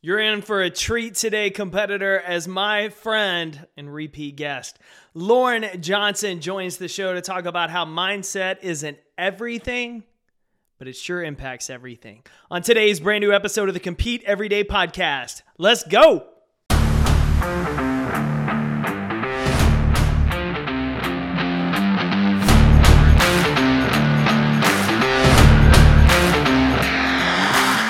You're in for a treat today, competitor, as my friend and repeat guest, Lauren Johnson, joins the show to talk about how mindset isn't everything, but it sure impacts everything. On today's brand new episode of the Compete Everyday podcast, let's go.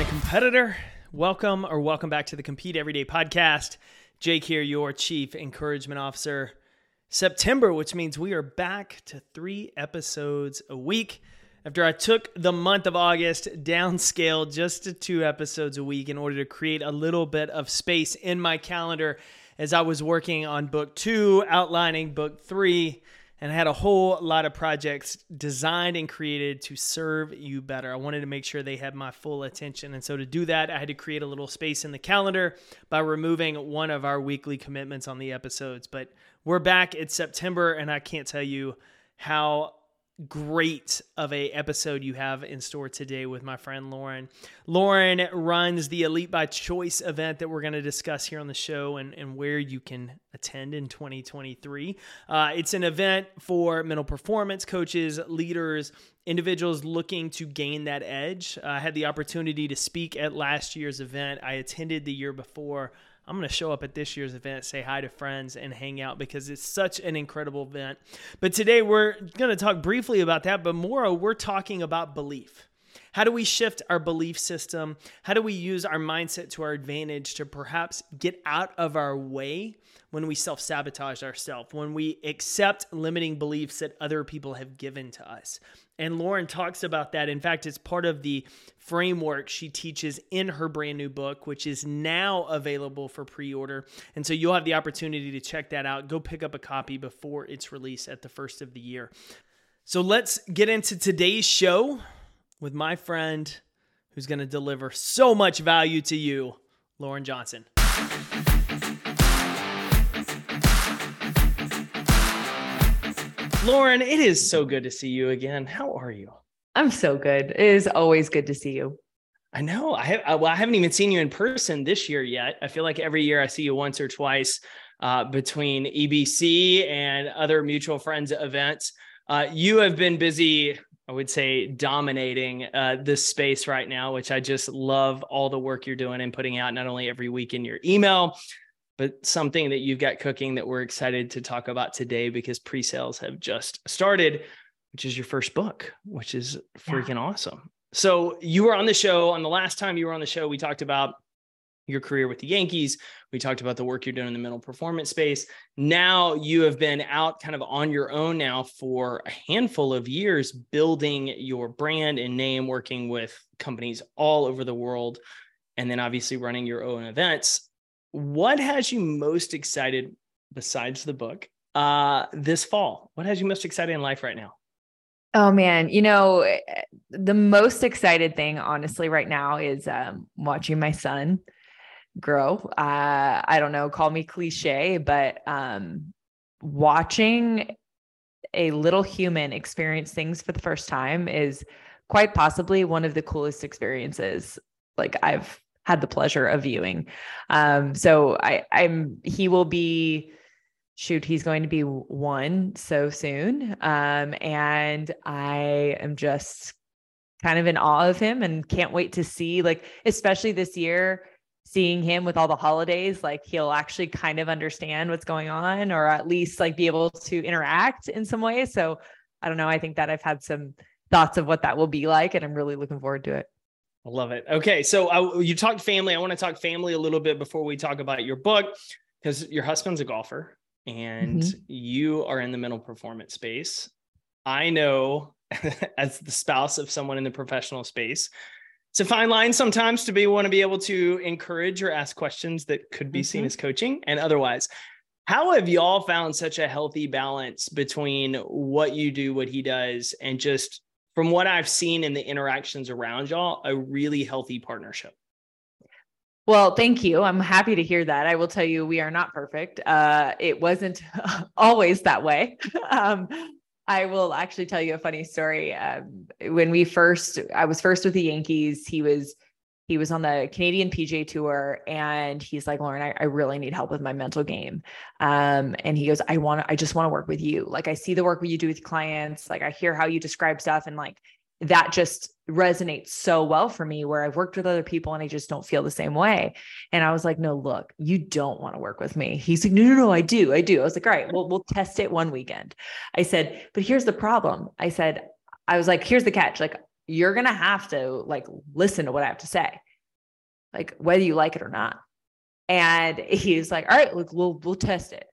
Competitor. Welcome or welcome back to the Compete Everyday podcast. Jake here, your chief encouragement officer. September, which means we are back to three episodes a week. After I took the month of August downscaled just to two episodes a week in order to create a little bit of space in my calendar as I was working on book two, outlining book three, and I had a whole lot of projects designed and created to serve you better. I wanted to make sure they had my full attention. And so to do that, I had to create a little space in the calendar by removing one of our weekly commitments on the episodes. But we're back. It's September, and I can't tell you how great of a episode you have in store today with my friend Lauren. Lauren runs the Elite by Choice event that we're going to discuss here on the show and, and where you can attend in 2023. Uh, it's an event for mental performance coaches, leaders, individuals looking to gain that edge. Uh, I had the opportunity to speak at last year's event. I attended the year before. I'm going to show up at this year's event, say hi to friends, and hang out because it's such an incredible event. But today we're going to talk briefly about that, but more, we're talking about belief. How do we shift our belief system? How do we use our mindset to our advantage to perhaps get out of our way when we self sabotage ourselves, when we accept limiting beliefs that other people have given to us? And Lauren talks about that. In fact, it's part of the framework she teaches in her brand new book, which is now available for pre order. And so you'll have the opportunity to check that out. Go pick up a copy before it's released at the first of the year. So let's get into today's show with my friend who's going to deliver so much value to you, Lauren Johnson. Lauren, it is so good to see you again. How are you? I'm so good. It is always good to see you. I know. I have. Well, I haven't even seen you in person this year yet. I feel like every year I see you once or twice uh, between EBC and other mutual friends events. Uh, you have been busy. I would say dominating uh, this space right now, which I just love all the work you're doing and putting out not only every week in your email, but something that you've got cooking that we're excited to talk about today because pre-sales have just started, which is your first book, which is freaking yeah. awesome. So you were on the show on the last time you were on the show, we talked about your career with the Yankees. We talked about the work you're doing in the mental performance space. Now you have been out kind of on your own now for a handful of years, building your brand and name, working with companies all over the world, and then obviously running your own events what has you most excited besides the book uh, this fall? What has you most excited in life right now? Oh man, you know, the most excited thing honestly right now is um, watching my son grow. Uh, I don't know, call me cliche, but um, watching a little human experience things for the first time is quite possibly one of the coolest experiences like I've had the pleasure of viewing. Um, so I, I'm he will be shoot, he's going to be one so soon. Um, and I am just kind of in awe of him and can't wait to see, like, especially this year, seeing him with all the holidays, like he'll actually kind of understand what's going on, or at least like be able to interact in some way. So I don't know. I think that I've had some thoughts of what that will be like, and I'm really looking forward to it. I love it. Okay, so I, you talked family. I want to talk family a little bit before we talk about your book, because your husband's a golfer and mm-hmm. you are in the mental performance space. I know as the spouse of someone in the professional space. It's a fine line sometimes to be want to be able to encourage or ask questions that could be mm-hmm. seen as coaching and otherwise. How have y'all found such a healthy balance between what you do, what he does, and just from what I've seen in the interactions around y'all, a really healthy partnership? Well, thank you. I'm happy to hear that. I will tell you, we are not perfect. Uh, it wasn't always that way. um, I will actually tell you a funny story. Um, when we first, I was first with the Yankees. He was he was on the Canadian PGA Tour, and he's like, Lauren, I, I really need help with my mental game. Um, and he goes, I want, I just want to work with you. Like I see the work you do with clients. Like I hear how you describe stuff, and like that just resonates so well for me where I've worked with other people and I just don't feel the same way. And I was like, no, look, you don't want to work with me. He's like, no, no, no, I do. I do. I was like, all right, well, we'll test it one weekend. I said, but here's the problem. I said, I was like, here's the catch. Like, you're going to have to like listen to what I have to say, like whether you like it or not. And he's like, all right, look, we'll, we'll test it.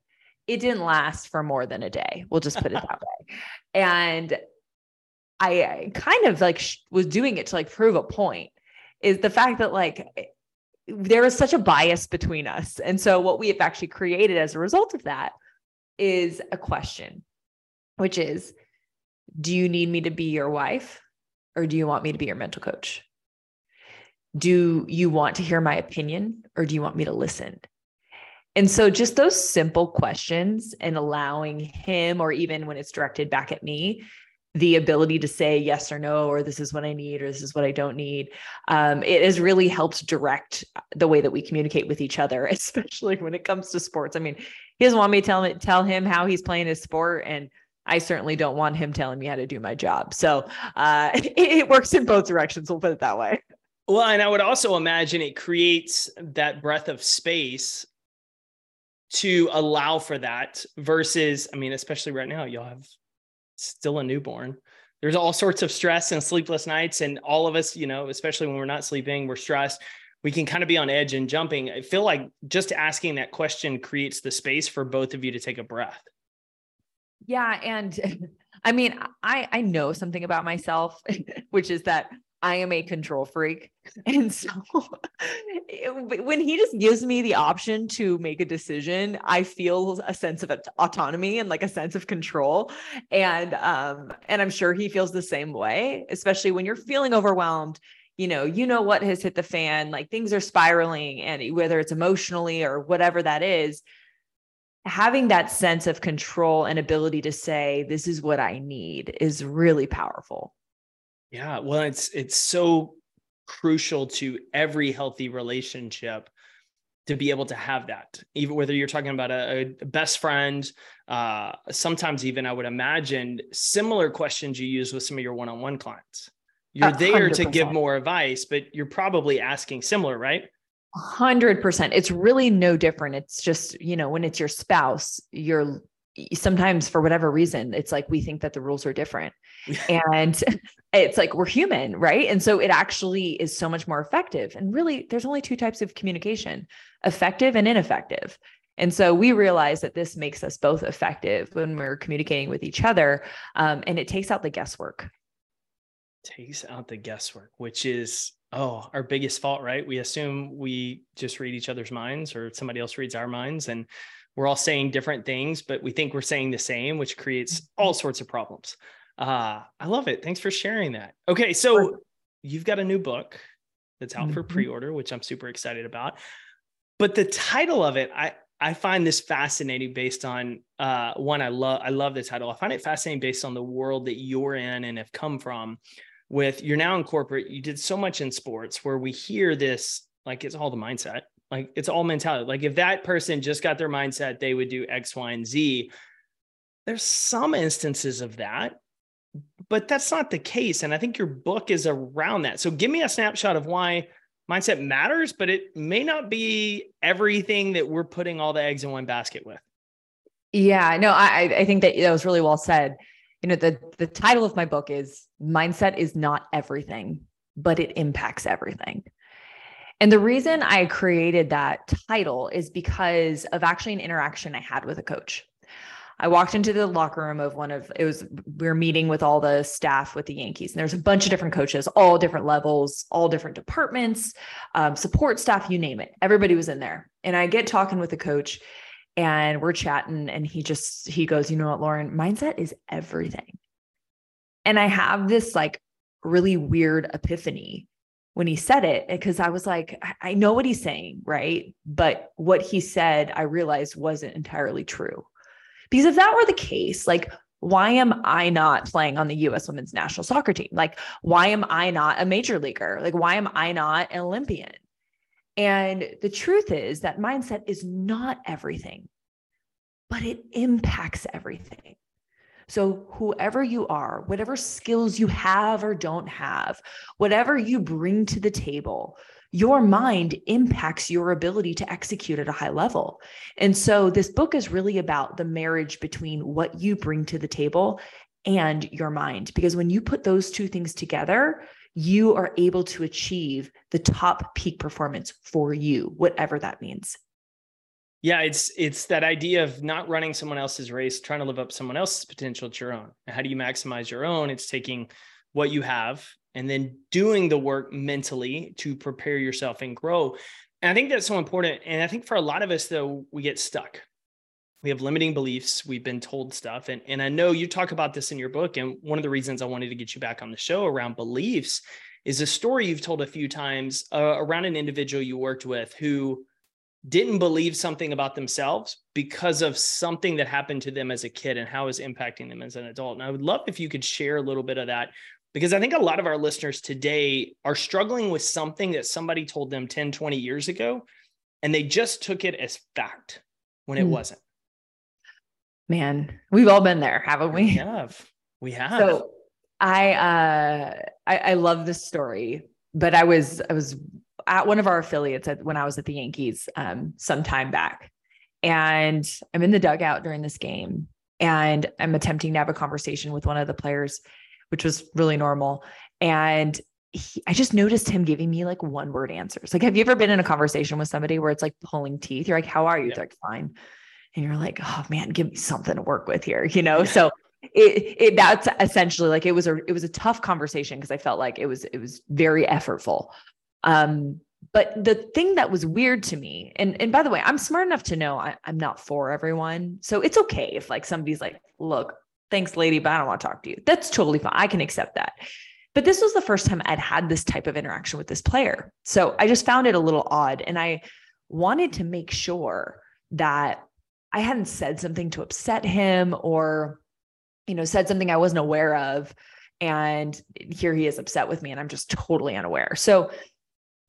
It didn't last for more than a day. We'll just put it that way. And I, kind of like sh- was doing it to like prove a point is the fact that like there is such a bias between us. And so what we have actually created as a result of that is a question, which is do you need me to be your wife or do you want me to be your mental coach? Do you want to hear my opinion or do you want me to listen? And so just those simple questions and allowing him, or even when it's directed back at me, the ability to say yes or no, or this is what I need, or this is what I don't need. Um, it has really helped direct the way that we communicate with each other, especially when it comes to sports. I mean, he doesn't want me to tell him, tell him how he's playing his sport. And I certainly don't want him telling me how to do my job. So uh, it, it works in both directions. We'll put it that way. Well, and I would also imagine it creates that breath of space to allow for that versus, I mean, especially right now, you'll have still a newborn. There's all sorts of stress and sleepless nights, and all of us, you know, especially when we're not sleeping, we're stressed. We can kind of be on edge and jumping. I feel like just asking that question creates the space for both of you to take a breath. Yeah, and I mean, I I know something about myself, which is that I am a control freak. And so when he just gives me the option to make a decision, I feel a sense of autonomy and like a sense of control. And um and I'm sure he feels the same way, especially when you're feeling overwhelmed you know, you know what has hit the fan, like things are spiraling and whether it's emotionally or whatever that is, having that sense of control and ability to say this is what I need is really powerful. Yeah, well, it's it's so crucial to every healthy relationship to be able to have that even whether you're talking about a, a best friend uh, sometimes even i would imagine similar questions you use with some of your one-on-one clients you're 100%. there to give more advice but you're probably asking similar right 100% it's really no different. It's just you know when it's your spouse you're sometimes for whatever reason it's like we think that the rules are different. And it's like we're human right? And so it actually is so much more effective. And really there's only two types of communication effective and ineffective. And so we realize that this makes us both effective when we're communicating with each other um, and it takes out the guesswork. Takes out the guesswork which is oh our biggest fault right we assume we just read each other's minds or somebody else reads our minds and we're all saying different things, but we think we're saying the same, which creates mm-hmm. all sorts of problems. Uh, I love it. Thanks for sharing that. Okay, so you've got a new book that's out mm-hmm. for pre-order, which I'm super excited about. But the title of it, I I find this fascinating based on uh, one I love. I love the title. I find it fascinating based on the world that you're in and have come from. With you're now in corporate, you did so much in sports where we hear this like it's all the mindset like it's all mentality. Like if that person just got their mindset, they would do X, Y, and Z. There's some instances of that, but that's not the case. And I think your book is around that. So give me a snapshot of why mindset matters, but it may not be everything that we're putting all the eggs in one basket with. Yeah, no, I I think that that was really well said. You know, the the title of my book is Mindset is not everything, but it impacts everything. And the reason I created that title is because of actually an interaction I had with a coach. I walked into the locker room of one of it was we were meeting with all the staff with the Yankees, and there's a bunch of different coaches, all different levels, all different departments, um, support staff, you name it. Everybody was in there, and I get talking with the coach, and we're chatting, and he just he goes, you know what, Lauren, mindset is everything, and I have this like really weird epiphany when he said it because I was like, I know what he's saying, right? But what he said, I realized wasn't entirely true. Because if that were the case, like, why am I not playing on the US women's national soccer team? Like, why am I not a major leaguer? Like, why am I not an Olympian? And the truth is that mindset is not everything, but it impacts everything. So, whoever you are, whatever skills you have or don't have, whatever you bring to the table, your mind impacts your ability to execute at a high level. And so, this book is really about the marriage between what you bring to the table and your mind. Because when you put those two things together, you are able to achieve the top peak performance for you, whatever that means. Yeah, it's it's that idea of not running someone else's race, trying to live up someone else's potential to your own. How do you maximize your own? It's taking what you have and then doing the work mentally to prepare yourself and grow. And I think that's so important. And I think for a lot of us, though, we get stuck. We have limiting beliefs. We've been told stuff. And, and I know you talk about this in your book. And one of the reasons I wanted to get you back on the show around beliefs is a story you've told a few times uh, around an individual you worked with who didn't believe something about themselves because of something that happened to them as a kid and how is impacting them as an adult. And I would love if you could share a little bit of that because I think a lot of our listeners today are struggling with something that somebody told them 10, 20 years ago, and they just took it as fact when it mm. wasn't. Man, we've all been there, haven't we? We have. We have. So I uh I, I love this story, but I was I was at one of our affiliates at, when I was at the Yankees um, some time back. And I'm in the dugout during this game and I'm attempting to have a conversation with one of the players, which was really normal. And he, I just noticed him giving me like one word answers. Like, have you ever been in a conversation with somebody where it's like pulling teeth? You're like, how are you? Yeah. like, fine. And you're like, oh man, give me something to work with here, you know? So it, it that's essentially like it was a it was a tough conversation because I felt like it was it was very effortful. Um, but the thing that was weird to me, and and by the way, I'm smart enough to know I, I'm not for everyone, so it's okay if like somebody's like, look, thanks, lady, but I don't want to talk to you. That's totally fine. I can accept that. But this was the first time I'd had this type of interaction with this player, so I just found it a little odd, and I wanted to make sure that I hadn't said something to upset him or, you know, said something I wasn't aware of. And here he is upset with me, and I'm just totally unaware. So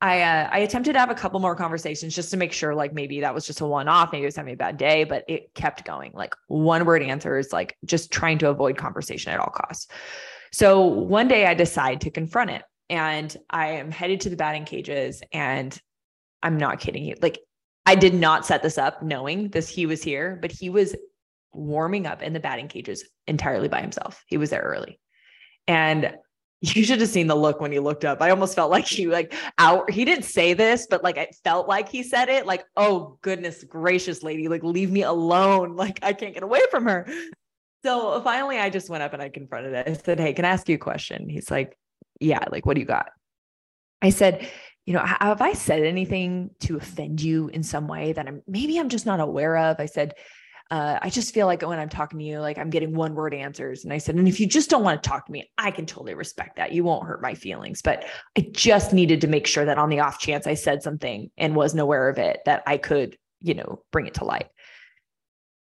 I uh, I attempted to have a couple more conversations just to make sure like maybe that was just a one off maybe it was having a bad day but it kept going like one word answers like just trying to avoid conversation at all costs. So one day I decide to confront it and I am headed to the batting cages and I'm not kidding you like I did not set this up knowing this he was here but he was warming up in the batting cages entirely by himself. He was there early. And you should have seen the look when he looked up. I almost felt like he like out he didn't say this, but like it felt like he said it. Like, oh goodness gracious, lady, like leave me alone. Like I can't get away from her. So finally I just went up and I confronted it. I said, Hey, can I ask you a question? He's like, Yeah, like what do you got? I said, you know, have I said anything to offend you in some way that I'm maybe I'm just not aware of? I said, uh, I just feel like when I'm talking to you, like I'm getting one word answers. And I said, and if you just don't want to talk to me, I can totally respect that. You won't hurt my feelings. But I just needed to make sure that on the off chance I said something and wasn't aware of it, that I could, you know, bring it to light.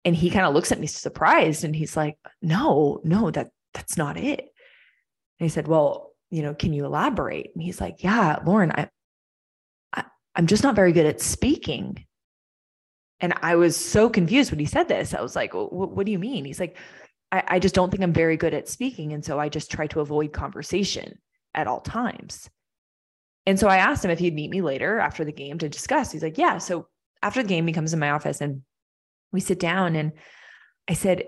And he kind of looks at me surprised and he's like, no, no, that that's not it. And he said, well, you know, can you elaborate? And he's like, yeah, Lauren, I, I I'm just not very good at speaking. And I was so confused when he said this. I was like, what do you mean? He's like, I, I just don't think I'm very good at speaking. And so I just try to avoid conversation at all times. And so I asked him if he'd meet me later after the game to discuss. He's like, yeah. So after the game, he comes in my office and we sit down. And I said,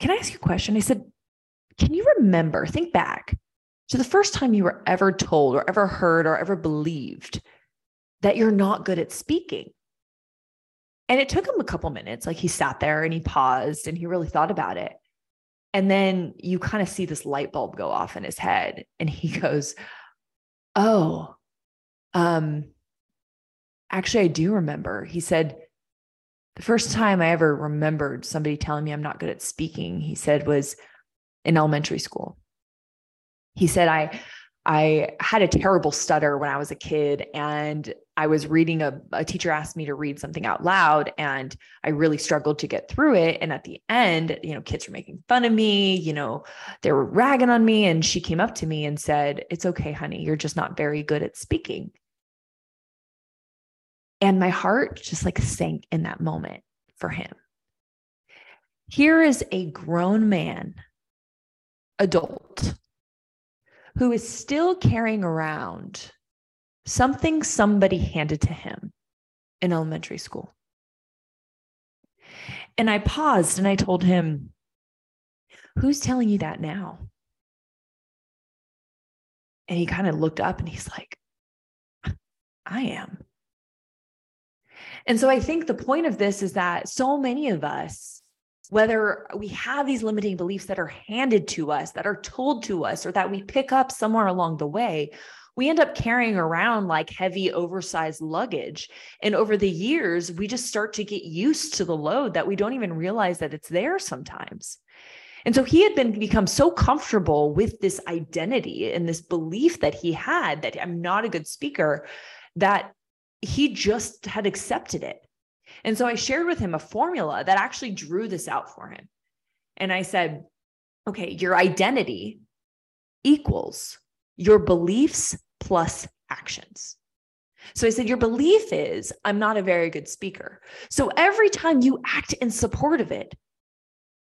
Can I ask you a question? I said, Can you remember, think back to the first time you were ever told or ever heard or ever believed that you're not good at speaking? And it took him a couple minutes. Like he sat there and he paused and he really thought about it. And then you kind of see this light bulb go off in his head. And he goes, Oh, um, actually, I do remember. He said, the first time I ever remembered somebody telling me I'm not good at speaking, he said, was in elementary school. He said, I, I had a terrible stutter when I was a kid, and I was reading a, a teacher asked me to read something out loud, and I really struggled to get through it. And at the end, you know, kids were making fun of me, you know, they were ragging on me. And she came up to me and said, It's okay, honey, you're just not very good at speaking. And my heart just like sank in that moment for him. Here is a grown man, adult, who is still carrying around something somebody handed to him in elementary school. And I paused and I told him, Who's telling you that now? And he kind of looked up and he's like, I am. And so I think the point of this is that so many of us, whether we have these limiting beliefs that are handed to us, that are told to us, or that we pick up somewhere along the way, we end up carrying around like heavy, oversized luggage. And over the years, we just start to get used to the load that we don't even realize that it's there sometimes. And so he had been become so comfortable with this identity and this belief that he had that I'm not a good speaker that he just had accepted it. And so I shared with him a formula that actually drew this out for him. And I said, okay, your identity equals your beliefs plus actions. So I said, Your belief is, I'm not a very good speaker. So every time you act in support of it,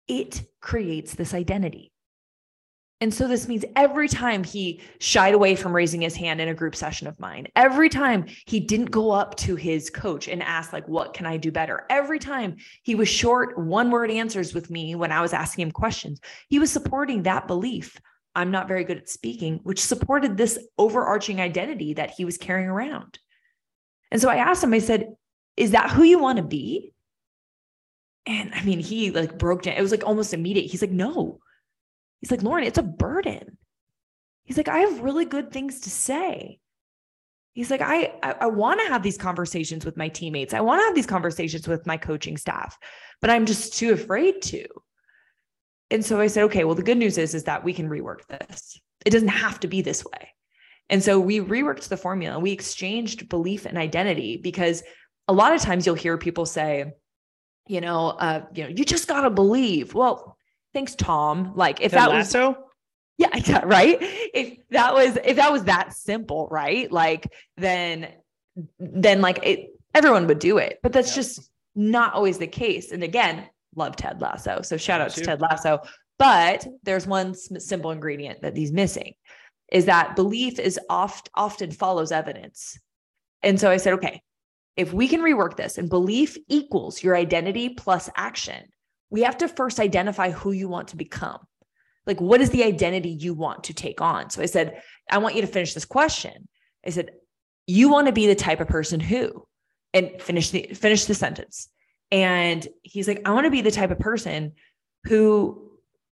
it creates this identity. And so this means every time he shied away from raising his hand in a group session of mine, every time he didn't go up to his coach and ask like what can I do better? Every time he was short one word answers with me when I was asking him questions, he was supporting that belief. I'm not very good at speaking, which supported this overarching identity that he was carrying around. And so I asked him, I said, Is that who you want to be? And I mean, he like broke down. It was like almost immediate. He's like, No, He's like, Lauren, it's a burden. He's like, I have really good things to say. He's like, I, I, I want to have these conversations with my teammates. I want to have these conversations with my coaching staff, but I'm just too afraid to. And so I said, okay, well, the good news is, is that we can rework this. It doesn't have to be this way. And so we reworked the formula. We exchanged belief and identity because a lot of times you'll hear people say, you know, uh, you know, you just gotta believe. Well, thanks, Tom. Like if Ted that Lasso? was yeah, yeah, right. If that was if that was that simple, right? Like then then like it everyone would do it. But that's yeah. just not always the case. And again, love Ted Lasso. So shout out to Ted Lasso. But there's one simple ingredient that he's missing is that belief is oft often follows evidence. And so I said, okay, if we can rework this and belief equals your identity plus action, we have to first identify who you want to become. Like, what is the identity you want to take on? So I said, I want you to finish this question. I said, you want to be the type of person who, and finish the finish the sentence. And he's like, I want to be the type of person who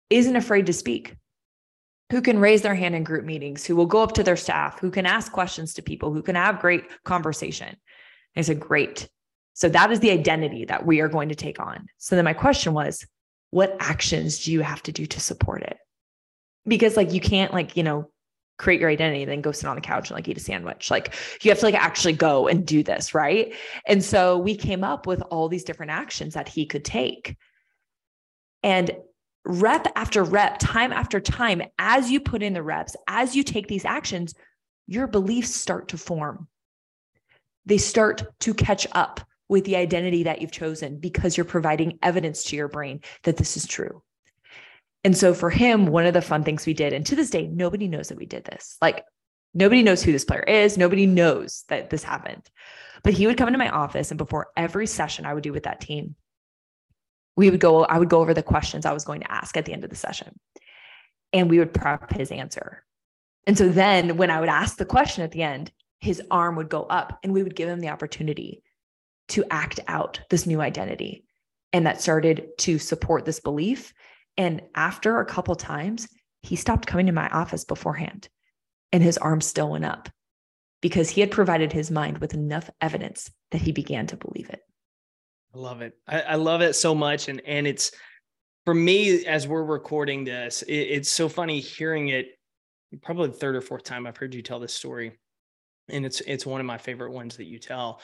isn't afraid to speak, who can raise their hand in group meetings, who will go up to their staff, who can ask questions to people, who can have great conversation. And I said, Great. So that is the identity that we are going to take on. So then my question was, what actions do you have to do to support it? Because like you can't like, you know, create your identity and then go sit on the couch and like eat a sandwich. Like you have to like actually go and do this, right? And so we came up with all these different actions that he could take. And rep after rep, time after time, as you put in the reps, as you take these actions, your beliefs start to form. They start to catch up with the identity that you've chosen because you're providing evidence to your brain that this is true. And so for him, one of the fun things we did, and to this day, nobody knows that we did this. Like nobody knows who this player is. Nobody knows that this happened. But he would come into my office, and before every session I would do with that team, we would go, I would go over the questions I was going to ask at the end of the session. And we would prep his answer. And so then when I would ask the question at the end, his arm would go up and we would give him the opportunity to act out this new identity. And that started to support this belief. And after a couple times, he stopped coming to my office beforehand and his arms still went up because he had provided his mind with enough evidence that he began to believe it. I love it. I, I love it so much. And and it's for me as we're recording this, it, it's so funny hearing it. Probably the third or fourth time I've heard you tell this story, and it's it's one of my favorite ones that you tell.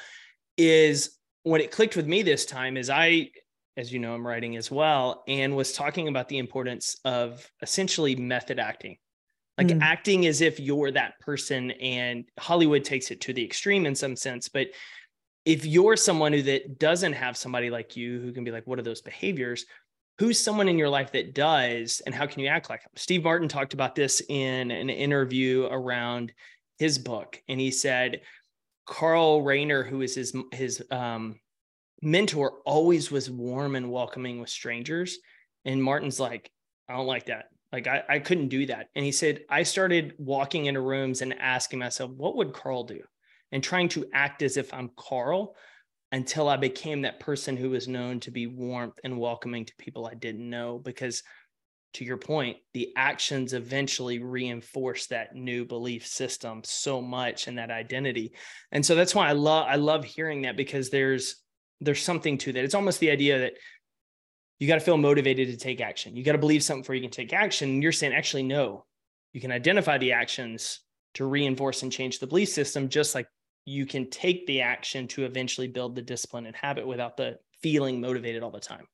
Is when it clicked with me this time is I, as you know, I'm writing as well, and was talking about the importance of essentially method acting. Like mm. acting as if you're that person and hollywood takes it to the extreme in some sense but if you're someone who that doesn't have somebody like you who can be like what are those behaviors? Who's someone in your life that does and how can you act like them steve martin talked about this in an interview around his book and he said Carl Reiner who is his his um, mentor always was warm and welcoming with strangers and martin's like i don't like that like I, I couldn't do that. And he said, I started walking into rooms and asking myself, what would Carl do? And trying to act as if I'm Carl until I became that person who was known to be warmth and welcoming to people I didn't know. Because to your point, the actions eventually reinforce that new belief system so much and that identity. And so that's why I love I love hearing that because there's there's something to that. It's almost the idea that you got to feel motivated to take action. You got to believe something before you can take action. And you're saying, actually, no, you can identify the actions to reinforce and change the belief system, just like you can take the action to eventually build the discipline and habit without the feeling motivated all the time.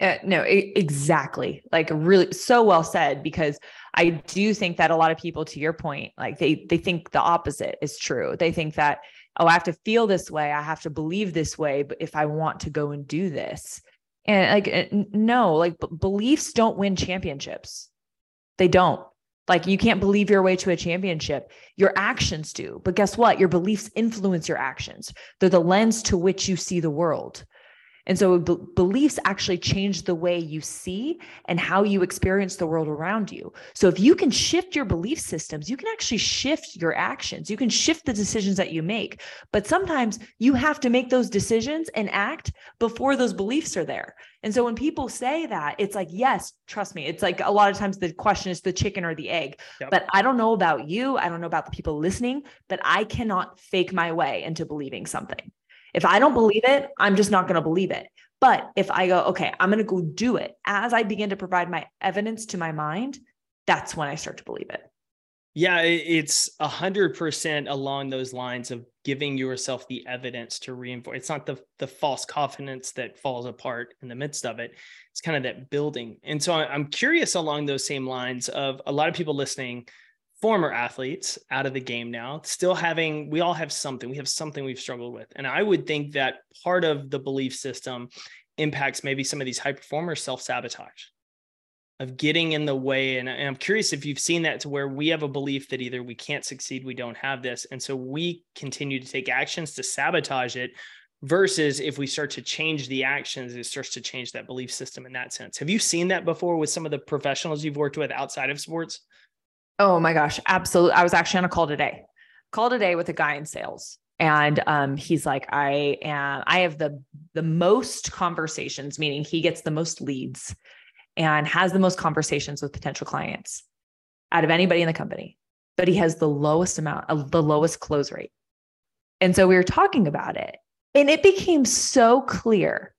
Uh, no, exactly. Like really so well said because I do think that a lot of people to your point like they they think the opposite is true. They think that oh I have to feel this way, I have to believe this way but if I want to go and do this. And like, eh, no, like beliefs don't win championships. They don't. Like, you can't believe your way to a championship. Your actions do. But guess what? Your beliefs influence your actions, they're the lens to which you see the world. And so beliefs actually change the way you see and how you experience the world around you. So if you can shift your belief systems, you can actually shift your actions. You can shift the decisions that you make. But sometimes you have to make those decisions and act before those beliefs are there. And so when people say that, it's like, yes, trust me. It's like a lot of times the question is the chicken or the egg. Yep. But I don't know about you. I don't know about the people listening, but I cannot fake my way into believing something. If I don't believe it, I'm just not going to believe it. But if I go, okay, I'm going to go do it as I begin to provide my evidence to my mind, that's when I start to believe it. Yeah, it's a hundred percent along those lines of giving yourself the evidence to reinforce. It's not the the false confidence that falls apart in the midst of it. It's kind of that building. And so I'm curious along those same lines of a lot of people listening former athletes out of the game now, still having, we all have something, we have something we've struggled with. And I would think that part of the belief system impacts maybe some of these high performers self sabotage of getting in the way. And I'm curious if you've seen that to where we have a belief that either we can't succeed, we don't have this. And so we continue to take actions to sabotage it versus if we start to change the actions, it starts to change that belief system in that sense. Have you seen that before with some of the professionals you've worked with outside of sports? Oh my gosh, absolutely. I was actually on a call today. Call today with a guy in sales. And um, he's like, I am, I have the the most conversations, meaning he gets the most leads and has the most conversations with potential clients out of anybody in the company, but he has the lowest amount, uh, the lowest close rate. And so we were talking about it, and it became so clear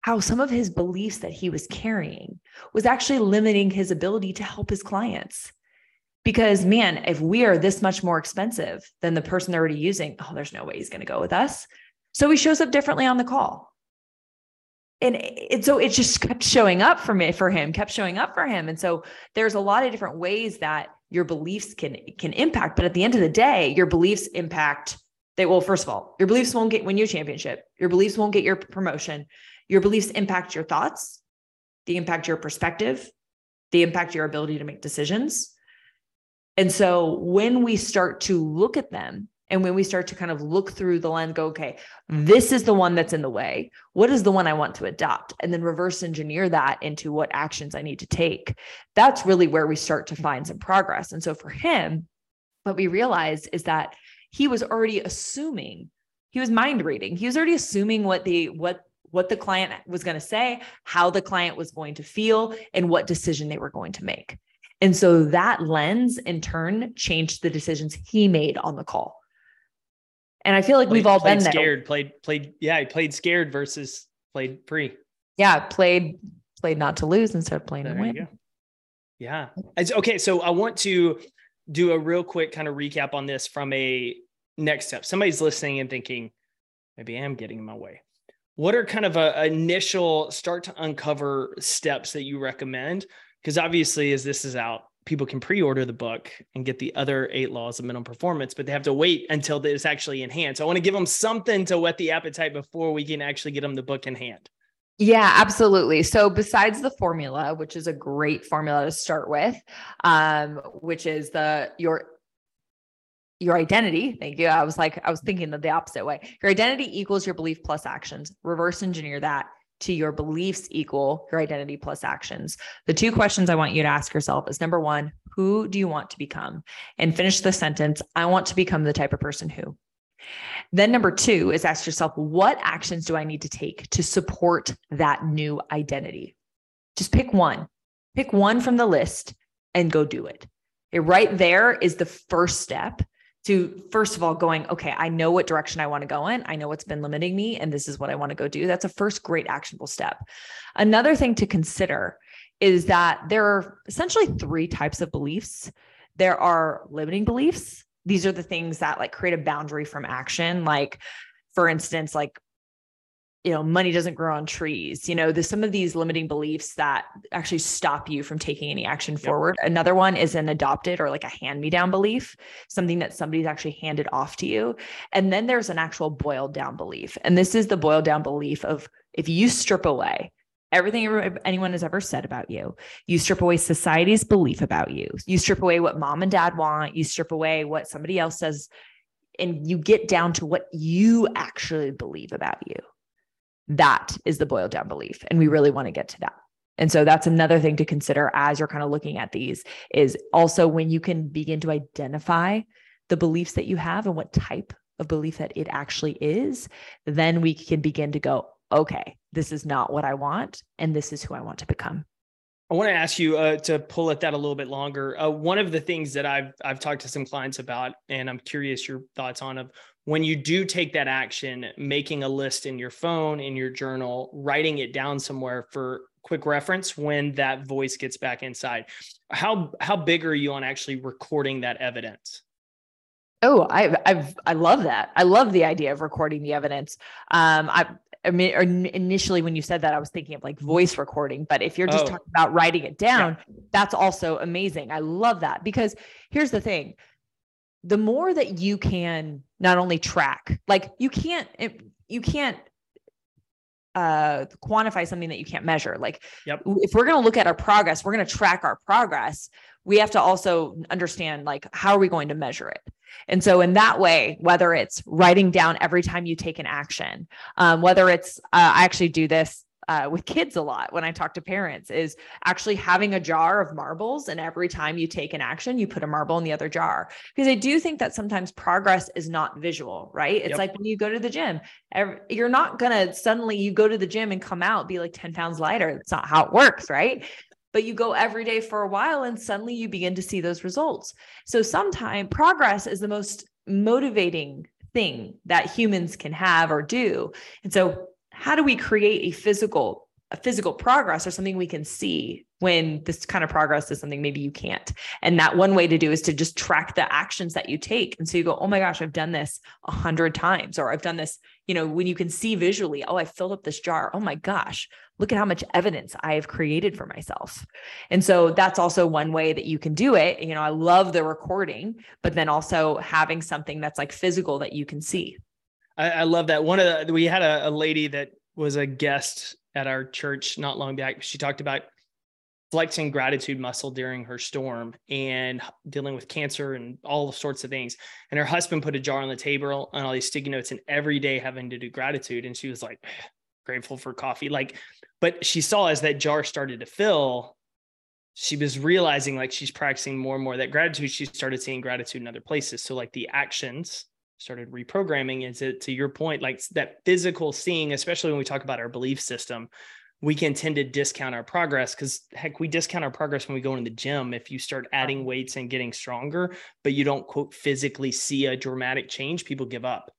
how some of his beliefs that he was carrying was actually limiting his ability to help his clients. Because man, if we are this much more expensive than the person they're already using, oh, there's no way he's going to go with us. So he shows up differently on the call. And it, so it just kept showing up for me, for him, kept showing up for him. And so there's a lot of different ways that your beliefs can can impact. But at the end of the day, your beliefs impact they well, first of all, your beliefs won't get win you a championship. Your beliefs won't get your promotion. Your beliefs impact your thoughts, they impact your perspective, they impact your ability to make decisions. And so when we start to look at them and when we start to kind of look through the lens, go, okay, this is the one that's in the way. What is the one I want to adopt? And then reverse engineer that into what actions I need to take. That's really where we start to find some progress. And so for him, what we realized is that he was already assuming, he was mind reading. He was already assuming what the what what the client was going to say, how the client was going to feel, and what decision they were going to make. And so that lens in turn changed the decisions he made on the call. And I feel like played, we've all been scared, there. played, played, yeah, he played scared versus played free. Yeah, played, played not to lose instead of playing there to win. Yeah. Okay. So I want to do a real quick kind of recap on this from a next step. Somebody's listening and thinking, maybe I am getting in my way what are kind of a, initial start to uncover steps that you recommend? Because obviously, as this is out, people can pre-order the book and get the other eight laws of minimum performance, but they have to wait until it's actually in hand. So I want to give them something to whet the appetite before we can actually get them the book in hand. Yeah, absolutely. So besides the formula, which is a great formula to start with, um, which is the your your identity. Thank you. I was like, I was thinking that the opposite way. Your identity equals your belief plus actions. Reverse engineer that to your beliefs equal your identity plus actions. The two questions I want you to ask yourself is number one, who do you want to become? And finish the sentence, I want to become the type of person who. Then number two is ask yourself, what actions do I need to take to support that new identity? Just pick one, pick one from the list and go do it. Okay, right there is the first step to first of all going, okay, I know what direction I want to go in. I know what's been limiting me, and this is what I want to go do. That's a first great actionable step. Another thing to consider is that there are essentially three types of beliefs. There are limiting beliefs. These are the things that like create a boundary from action. Like, for instance, like you know money doesn't grow on trees you know there's some of these limiting beliefs that actually stop you from taking any action yep. forward another one is an adopted or like a hand me down belief something that somebody's actually handed off to you and then there's an actual boiled down belief and this is the boiled down belief of if you strip away everything anyone has ever said about you. You strip away society's belief about you. You strip away what mom and dad want. You strip away what somebody else says, and you get down to what you actually believe about you. That is the boiled down belief. And we really want to get to that. And so that's another thing to consider as you're kind of looking at these is also when you can begin to identify the beliefs that you have and what type of belief that it actually is, then we can begin to go, okay, this is not what I want. And this is who I want to become. I want to ask you uh, to pull at that a little bit longer. Uh, one of the things that I've I've talked to some clients about, and I'm curious your thoughts on of when you do take that action, making a list in your phone, in your journal, writing it down somewhere for quick reference when that voice gets back inside. How how big are you on actually recording that evidence? Oh, I I've I love that. I love the idea of recording the evidence. Um, I I mean, initially when you said that, I was thinking of like voice recording. But if you're just oh. talking about writing it down, yeah. that's also amazing. I love that because here's the thing: the more that you can not only track, like you can't, you can't uh, quantify something that you can't measure. Like yep. if we're going to look at our progress, we're going to track our progress. We have to also understand like how are we going to measure it? And so in that way, whether it's writing down every time you take an action, um, whether it's uh, I actually do this uh, with kids a lot when I talk to parents is actually having a jar of marbles. And every time you take an action, you put a marble in the other jar. Because I do think that sometimes progress is not visual, right? It's yep. like when you go to the gym, every, you're not going to suddenly you go to the gym and come out, be like 10 pounds lighter. That's not how it works, right? but you go every day for a while and suddenly you begin to see those results. So sometimes progress is the most motivating thing that humans can have or do. And so how do we create a physical a physical progress or something we can see when this kind of progress is something maybe you can't. And that one way to do is to just track the actions that you take. And so you go, oh my gosh, I've done this a hundred times, or I've done this, you know, when you can see visually, oh, I filled up this jar. Oh my gosh, look at how much evidence I have created for myself. And so that's also one way that you can do it. You know, I love the recording, but then also having something that's like physical that you can see. I, I love that. One of the, we had a, a lady that was a guest at our church not long back. She talked about flexing gratitude muscle during her storm and dealing with cancer and all sorts of things. And her husband put a jar on the table and all these sticky notes and every day having to do gratitude. And she was like, grateful for coffee. Like, but she saw as that jar started to fill, she was realizing like she's practicing more and more that gratitude. She started seeing gratitude in other places. So like the actions started reprogramming is it to your point like that physical seeing especially when we talk about our belief system we can tend to discount our progress because heck we discount our progress when we go in the gym if you start adding weights and getting stronger but you don't quote physically see a dramatic change people give up.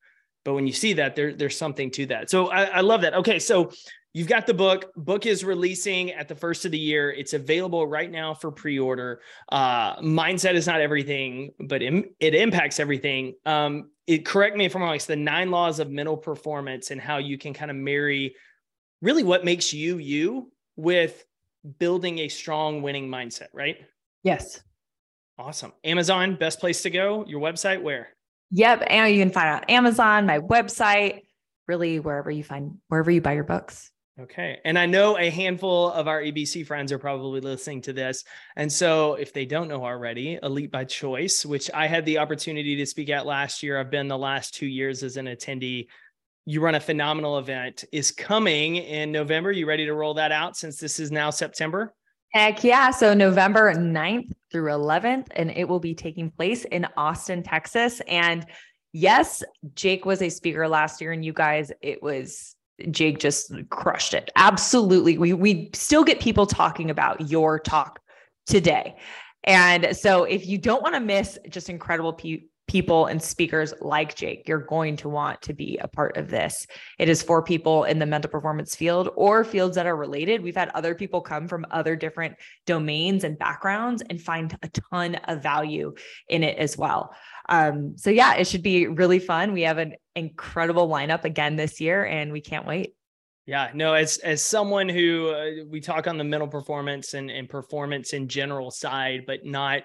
But when you see that there, there's something to that. So I, I love that. Okay so you've got the book. Book is releasing at the first of the year. It's available right now for pre-order. Uh, mindset is not everything but it, it impacts everything. Um, it correct me if i'm wrong it's the nine laws of mental performance and how you can kind of marry really what makes you you with building a strong winning mindset right? Yes. Awesome. Amazon best place to go? Your website where? Yep and you can find on amazon my website really wherever you find wherever you buy your books Okay. And I know a handful of our EBC friends are probably listening to this. And so if they don't know already, Elite by Choice, which I had the opportunity to speak at last year, I've been the last two years as an attendee. You run a phenomenal event, is coming in November. You ready to roll that out since this is now September? Heck yeah. So November 9th through 11th, and it will be taking place in Austin, Texas. And yes, Jake was a speaker last year, and you guys, it was Jake just crushed it. Absolutely. We we still get people talking about your talk today. And so if you don't want to miss just incredible pe- people and speakers like Jake, you're going to want to be a part of this. It is for people in the mental performance field or fields that are related. We've had other people come from other different domains and backgrounds and find a ton of value in it as well. Um, so yeah, it should be really fun. We have an incredible lineup again this year, and we can't wait. Yeah, no, as as someone who uh, we talk on the mental performance and, and performance in general side, but not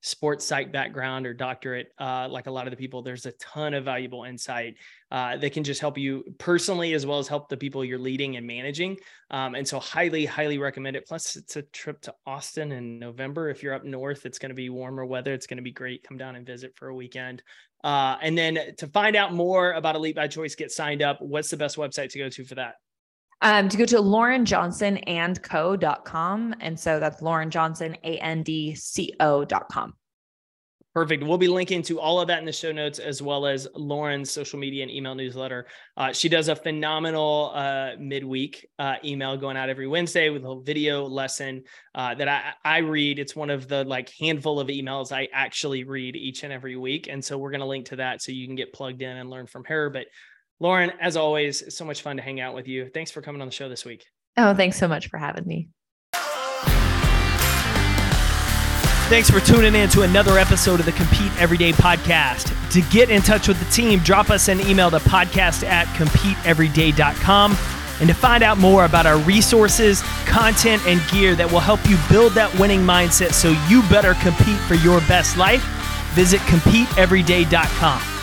sports psych background or doctorate, uh, like a lot of the people, there's a ton of valuable insight uh, that can just help you personally as well as help the people you're leading and managing. Um, and so, highly, highly recommend it. Plus, it's a trip to Austin in November. If you're up north, it's going to be warmer weather. It's going to be great. Come down and visit for a weekend. Uh, and then to find out more about Elite by Choice, get signed up. What's the best website to go to for that? Um, to go to Lauren Johnson and so that's Lauren Johnson, A N D C O.com. Perfect. We'll be linking to all of that in the show notes, as well as Lauren's social media and email newsletter. Uh, she does a phenomenal uh, midweek uh, email going out every Wednesday with a video lesson uh, that I, I read. It's one of the like handful of emails I actually read each and every week. And so we're going to link to that so you can get plugged in and learn from her. But Lauren, as always, it's so much fun to hang out with you. Thanks for coming on the show this week. Oh, thanks so much for having me. Thanks for tuning in to another episode of the Compete Everyday podcast. To get in touch with the team, drop us an email to podcast at competeeveryday.com. And to find out more about our resources, content, and gear that will help you build that winning mindset so you better compete for your best life, visit competeeveryday.com.